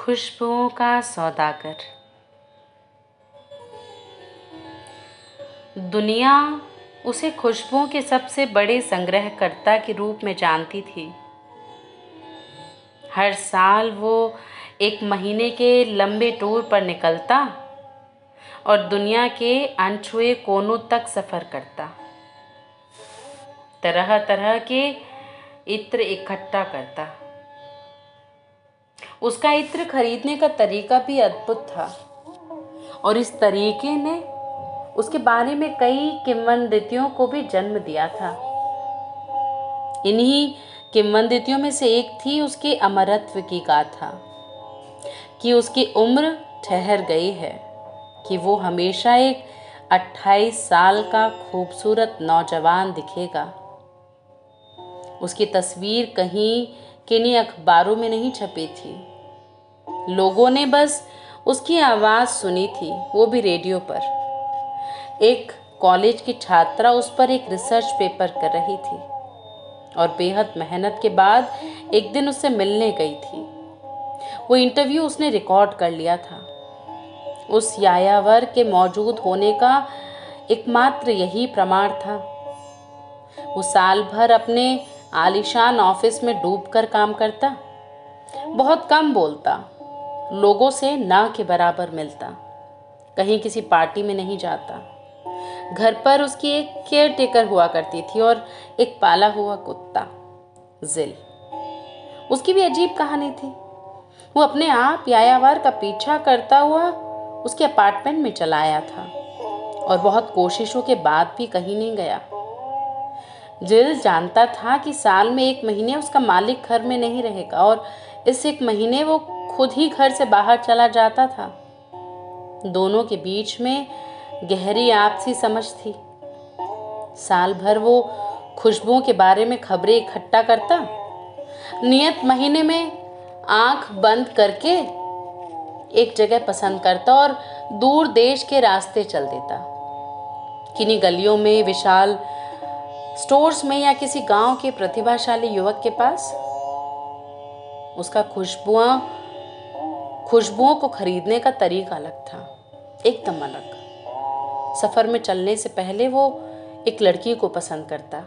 खुशबुओं का सौदागर। दुनिया उसे खुशबुओं के सबसे बड़े संग्रहकर्ता के रूप में जानती थी। हर साल वो एक महीने के लंबे टूर पर निकलता और दुनिया के अनछुए कोनों तक सफ़र करता। तरह तरह के इत्र इकट्ठा करता। उसका इत्र खरीदने का तरीका भी अद्भुत था। और इस तरीके ने उसके बारे में कई किंवदंतियों को भी जन्म दिया था। इन्हीं किंवदंतियों में से एक थी उसके अमरत्व की गाथा, कि उसकी उम्र ठहर गई है, कि वो हमेशा एक 28 साल का खूबसूरत नौजवान दिखेगा। उसकी तस्वीर कहीं किन्हीं अखबारों में नहीं छपी थी। लोगों ने बस उसकी आवाज़ सुनी थी, वो भी रेडियो पर। एक कॉलेज की छात्रा उस पर एक रिसर्च पेपर कर रही थी और बेहद मेहनत के बाद एक दिन उससे मिलने गई थी। वो इंटरव्यू उसने रिकॉर्ड कर लिया था। उस यायावर के मौजूद होने का एकमात्र यही प्रमाण था। वो साल भर अपने आलिशान ऑफ़िस में डूबकर काम करता, बहुत कम बोलता। लोगों से ना के बराबर मिलता। कहीं किसी पार्टी में नहीं जाता। घर पर उसकी एक केयर टेकर हुआ करती थी और एक पाला हुआ कुत्ता, जिल। उसकी भी अजीब कहानी थी। वो अपने आप यायावार का पीछा करता हुआ उसके अपार्टमेंट में चला आया था और बहुत कोशिशों के बाद भी कहीं नहीं गया। जिल जानता था कि साल में एक महीने उसका मालिक घर में नहीं रहेगा और इस एक महीने वो खुद ही घर से बाहर चला जाता था। दोनों के बीच में गहरी आपसी समझ थी। साल भर वो खुशबुओं के बारे में खबरें इकट्ठा करता। नियत महीने में आँख बंद करके एक जगह पसंद करता और दूर देश के रास्ते चल देता। किन्हीं गलियों में, विशाल स्टोर्स में या किसी गाँव के प्रतिभाशाली युवक के पास। उसका खुशबुआ खुशबुओं को खरीदने का तरीका अलग था, एकदम अलग। सफ़र में चलने से पहले वो एक लड़की को पसंद करता।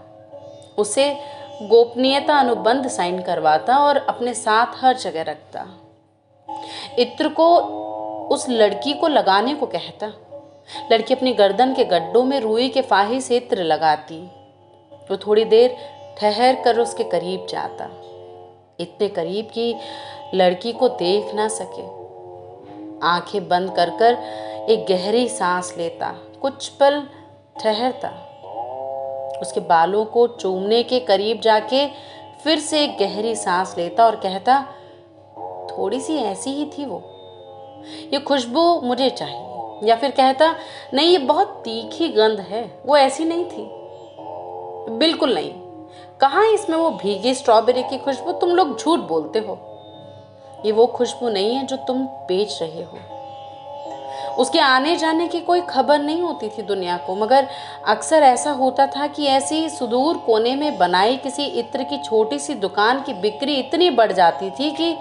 उसे गोपनीयता अनुबंध साइन करवाता और अपने साथ हर जगह रखता। इत्र को उस लड़की को लगाने को कहता। लड़की अपनी गर्दन के गड्ढों में रुई के फाही से इत्र लगाती। वो थोड़ी देर ठहर कर उसके करीब जाता। इतने करीब कि लड़की को देख ना सके। आँखें बंद कर कर एक गहरी सांस लेता, कुछ पल ठहरता। उसके बालों को चूमने के करीब जाके फिर से एक गहरी सांस लेता और कहता थोड़ी सी ऐसी ही थी वो। ये खुशबू मुझे चाहिए। या फिर कहता, नहीं, ये बहुत तीखी गंध है, वो ऐसी नहीं थी। बिल्कुल नहीं। कहाँ इसमें वो भीगी स्ट्रॉबेरी की खुशबू? तुम लोग झूठ बोलते हो। ये वो खुशबू नहीं है जो तुम बेच रहे हो। उसके आने जाने की कोई खबर नहीं होती थी दुनिया को, मगर अक्सर ऐसा होता था कि ऐसी सुदूर कोने में बनाई किसी इत्र की छोटी सी दुकान की बिक्री इतनी बढ़ जाती थी कि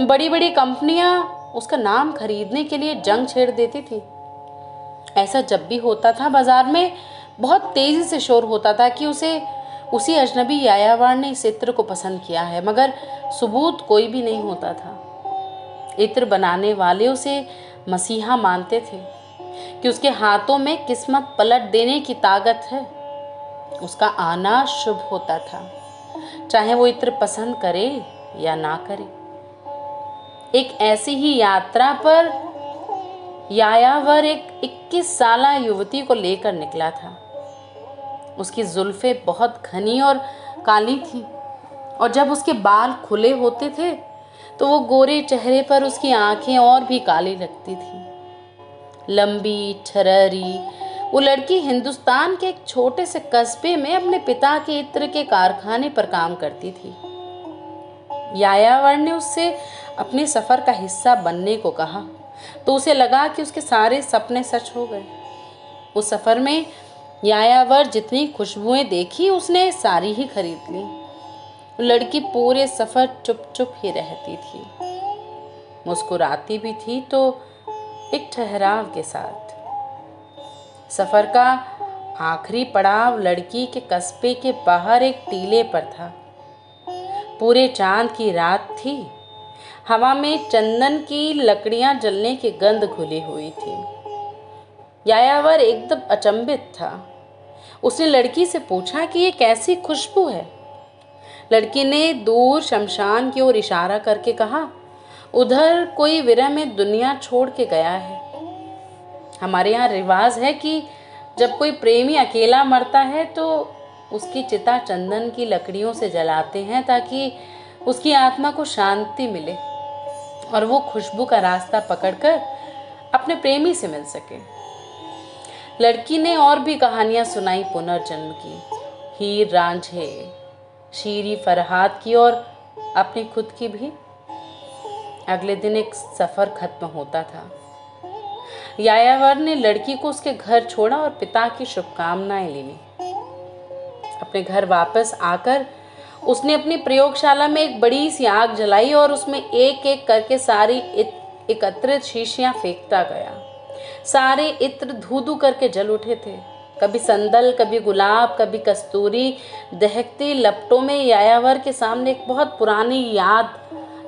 बड़ी बड़ी कंपनियाँ उसका नाम खरीदने के लिए जंग छेड़ देती थी। ऐसा जब भी होता था बाज़ार में, बहुत तेज़ी से शोर होता था कि उसे उसी अजनबी यायावार ने इस इत्र को पसंद किया है, मगर सबूत कोई भी नहीं होता था। इत्र बनाने वाले उसे मसीहा मानते थे कि उसके हाथों में किस्मत पलट देने की ताकत है। उसका आना शुभ होता था, चाहे वो इत्र पसंद करे या ना करे। एक ऐसी ही यात्रा पर यायावर एक 21 साल युवती को लेकर निकला था। उसकी जुल्फे बहुत घनी और काली थी। और जब उसके बाल खुले होते थे तो वो गोरे चेहरे पर उसकी आँखें और भी काली लगती थी। लंबी छररी वो लड़की हिंदुस्तान के एक छोटे से कस्बे में अपने पिता के इत्र के कारखाने पर काम करती थी। यायावर ने उससे अपने सफ़र का हिस्सा बनने को कहा तो उसे लगा कि उसके सारे सपने सच हो गए। उस सफ़र में यायावर जितनी खुशबुएँ देखी, उसने सारी ही खरीद ली। लड़की पूरे सफ़र चुप चुप ही रहती थी। मुस्कुराती भी थी तो एक ठहराव के साथ। सफ़र का आखिरी पड़ाव लड़की के कस्बे के बाहर एक टीले पर था। पूरे चाँद की रात थी। हवा में चंदन की लकड़ियाँ जलने की गंध घुली हुई थी। यायावर एकदम अचंभित था। उसने लड़की से पूछा कि ये कैसी खुशबू है। लड़की ने दूर शमशान की ओर इशारा करके कहा, उधर कोई विरह में दुनिया छोड़ के गया है। हमारे यहाँ रिवाज है कि जब कोई प्रेमी अकेला मरता है तो उसकी चिता चंदन की लकड़ियों से जलाते हैं ताकि उसकी आत्मा को शांति मिले और वो खुशबू का रास्ता पकड़कर अपने प्रेमी से मिल सके। लड़की ने और भी कहानियाँ सुनाई पुनर्जन्म की। हीर रांझे, शीरी फरहाद की और अपनी खुद की भी। अगले दिन एक सफ़र खत्म होता था। यायावर ने लड़की को उसके घर छोड़ा और पिता की शुभकामनाएँ ली अपने घर वापस आकर उसने अपनी प्रयोगशाला में एक बड़ी सी आग जलाई और उसमें एक एक करके सारी एकत्रित शीशियाँ फेंकता गया। सारे इत्र धू धू करके जल उठे थे। कभी संदल, कभी गुलाब, कभी कस्तूरी, दहकती लपटों में यायावर के सामने एक बहुत पुरानी याद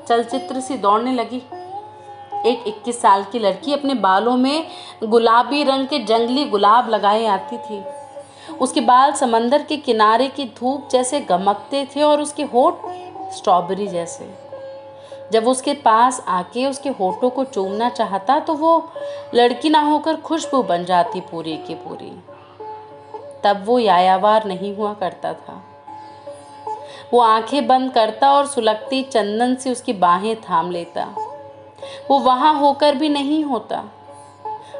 चलचित्र सी दौड़ने लगी। एक 21 साल की लड़की अपने बालों में गुलाबी रंग के जंगली गुलाब लगाए आती थी। उसके बाल समंदर के किनारे की धूप जैसे गमकते थे और उसके होठ स्ट्रॉबेरी जैसे। जब उसके पास आके उसके होठों को चूमना चाहता तो वो लड़की ना होकर खुशबू बन जाती पूरी की पूरी। तब वो यायावार नहीं हुआ करता था। वो आँखें बंद करता और सुलगती चंदन से उसकी बाहें थाम लेता। वो वहाँ होकर भी नहीं होता।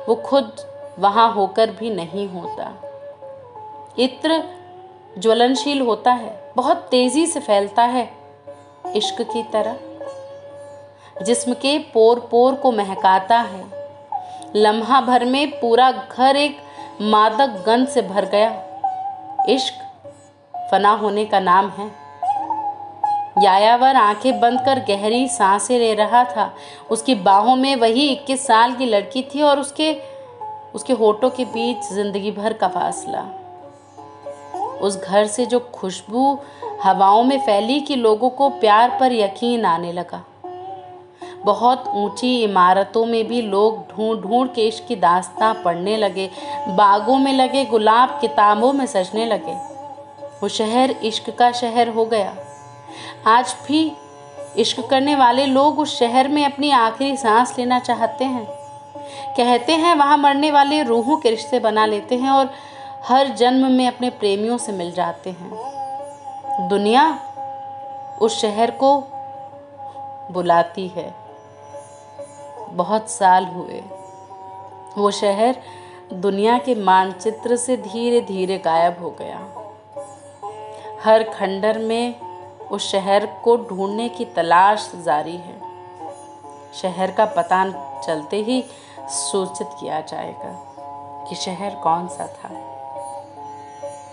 वो खुद वहाँ होकर भी नहीं होता। इत्र ज्वलनशील होता है, बहुत तेज़ी से फैलता है इश्क की तरह। जिस्म के पोर पोर को महकाता है। लम्हा भर में पूरा घर एक मादक गंध से भर गया। इश्क फना होने का नाम है। यायावर आँखें बंद कर गहरी साँसें ले रहा था। उसकी बाहों में वही इक्कीस साल की लड़की थी और उसके उसके होठों के बीच ज़िंदगी भर का फासला। उस घर से जो खुशबू हवाओं में फैली कि लोगों को प्यार पर यकीन आने लगा। बहुत ऊँची इमारतों में भी लोग ढूंढ ढूंढ के इश्क की दास्तां पढ़ने लगे, बागों में लगे, गुलाब किताबों में सजने लगे। वो शहर इश्क का शहर हो गया। आज भी इश्क करने वाले लोग उस शहर में अपनी आखिरी सांस लेना चाहते हैं। कहते हैं, वहाँ मरने वाले रूहों के रिश्ते बना लेते हैं और हर जन्म में अपने प्रेमियों से मिल जाते हैं। दुनिया उस शहर को बुलाती है। बहुत साल हुए। वो शहर दुनिया के मानचित्र से धीरे धीरे गायब हो गया। हर खंडर में उस शहर को ढूँढने की तलाश जारी है। शहर का पता चलते ही सूचित किया जाएगा कि शहर कौन सा था।